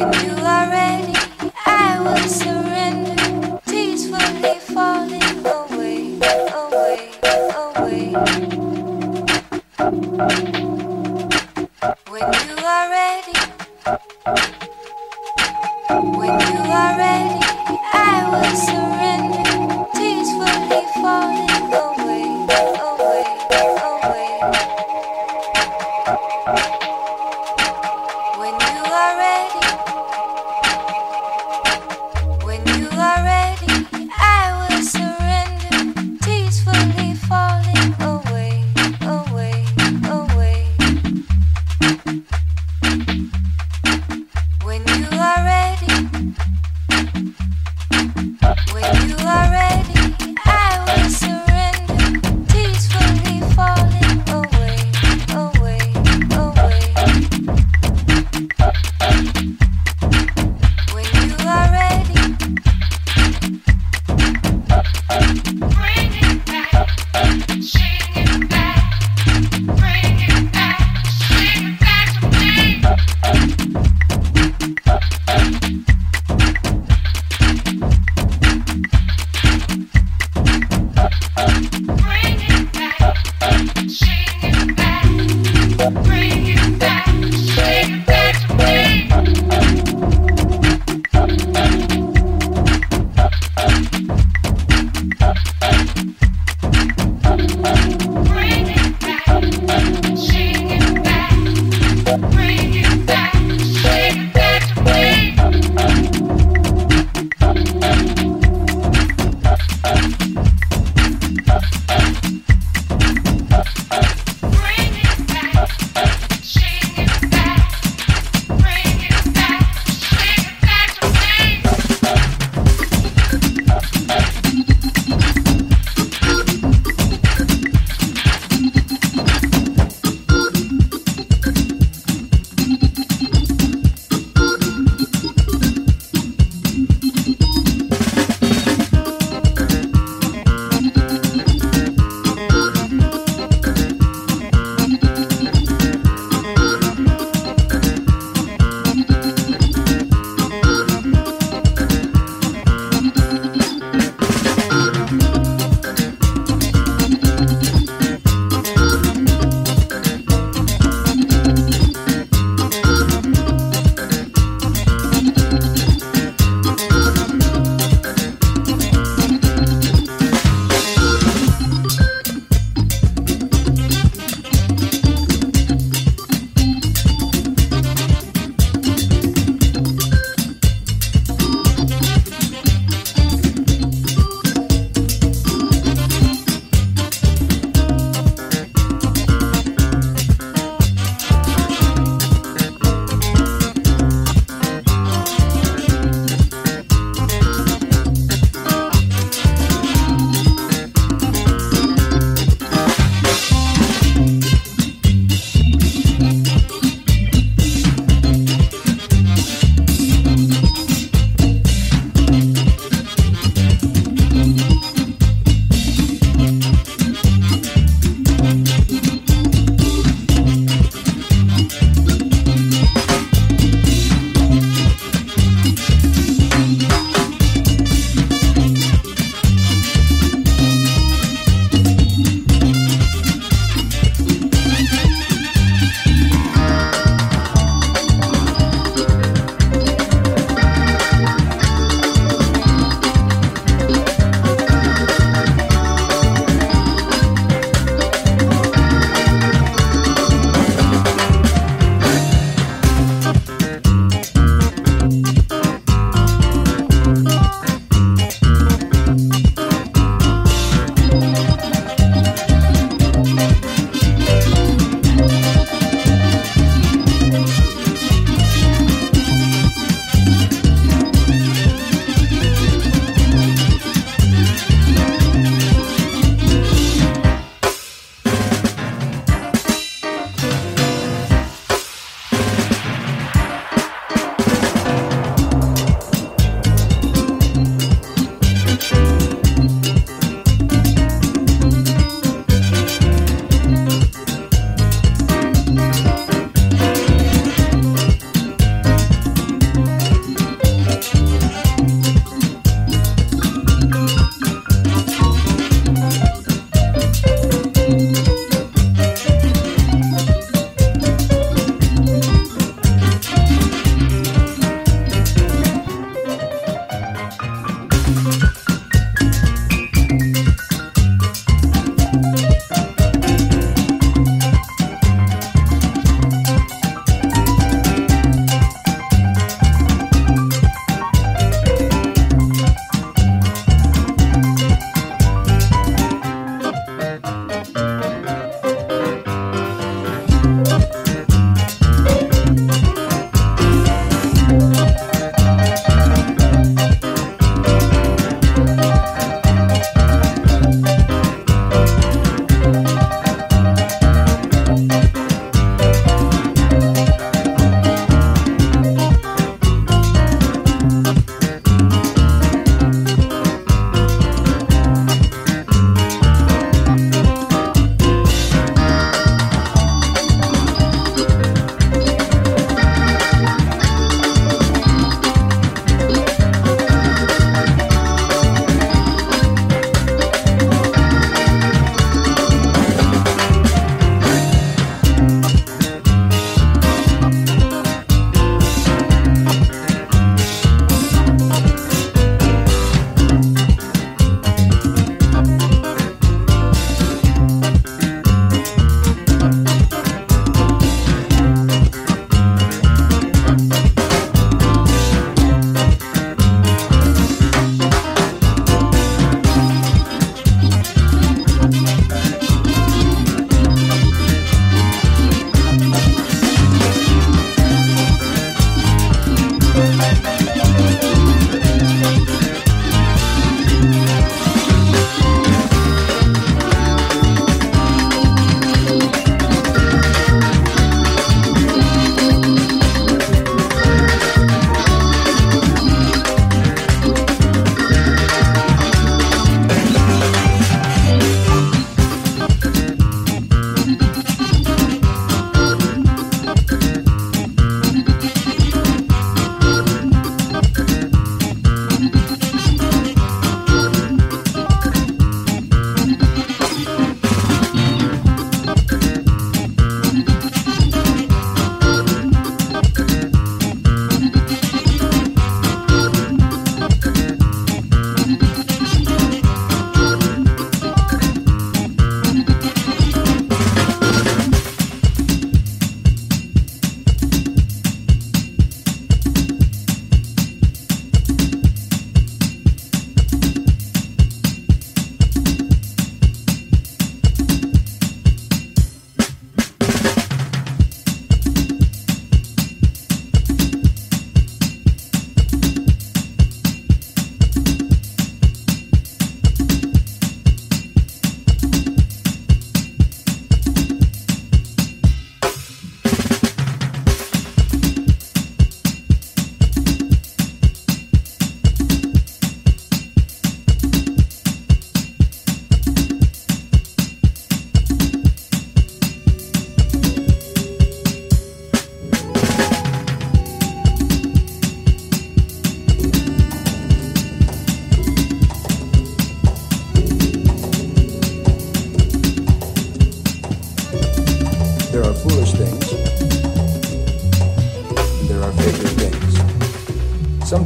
we knew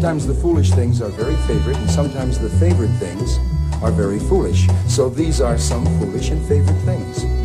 Sometimes the foolish things are very favorite, and sometimes the favorite things are very foolish. So these are some foolish and favorite things.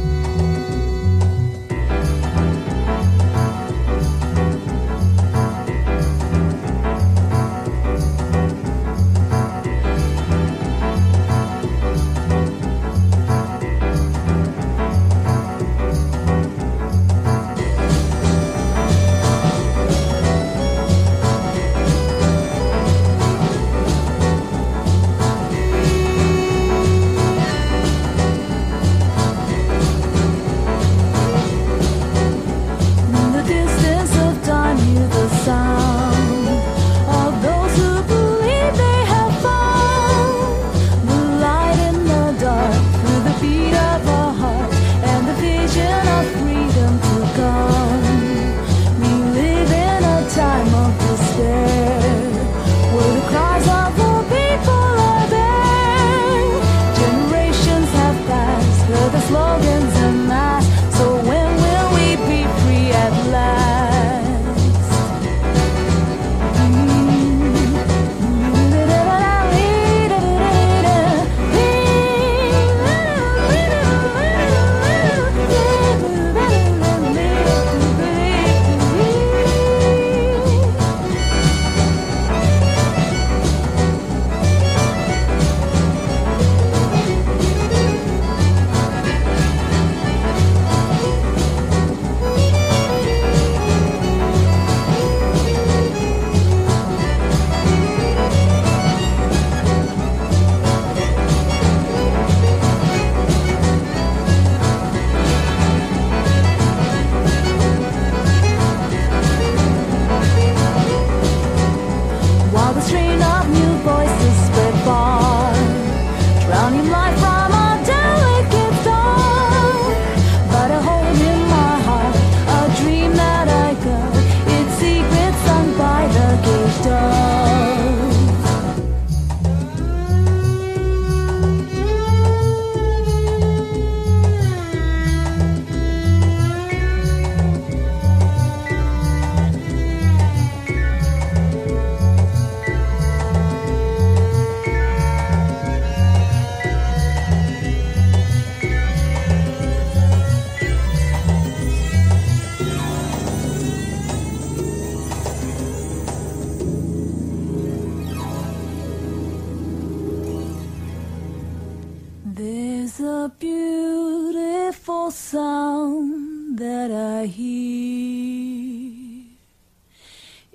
a beautiful sound that I hear.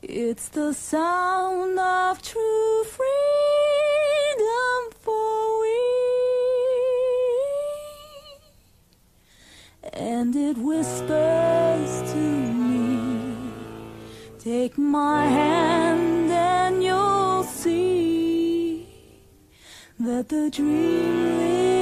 It's the sound of true freedom for we. And it whispers to me, take my hand and you'll see that the dream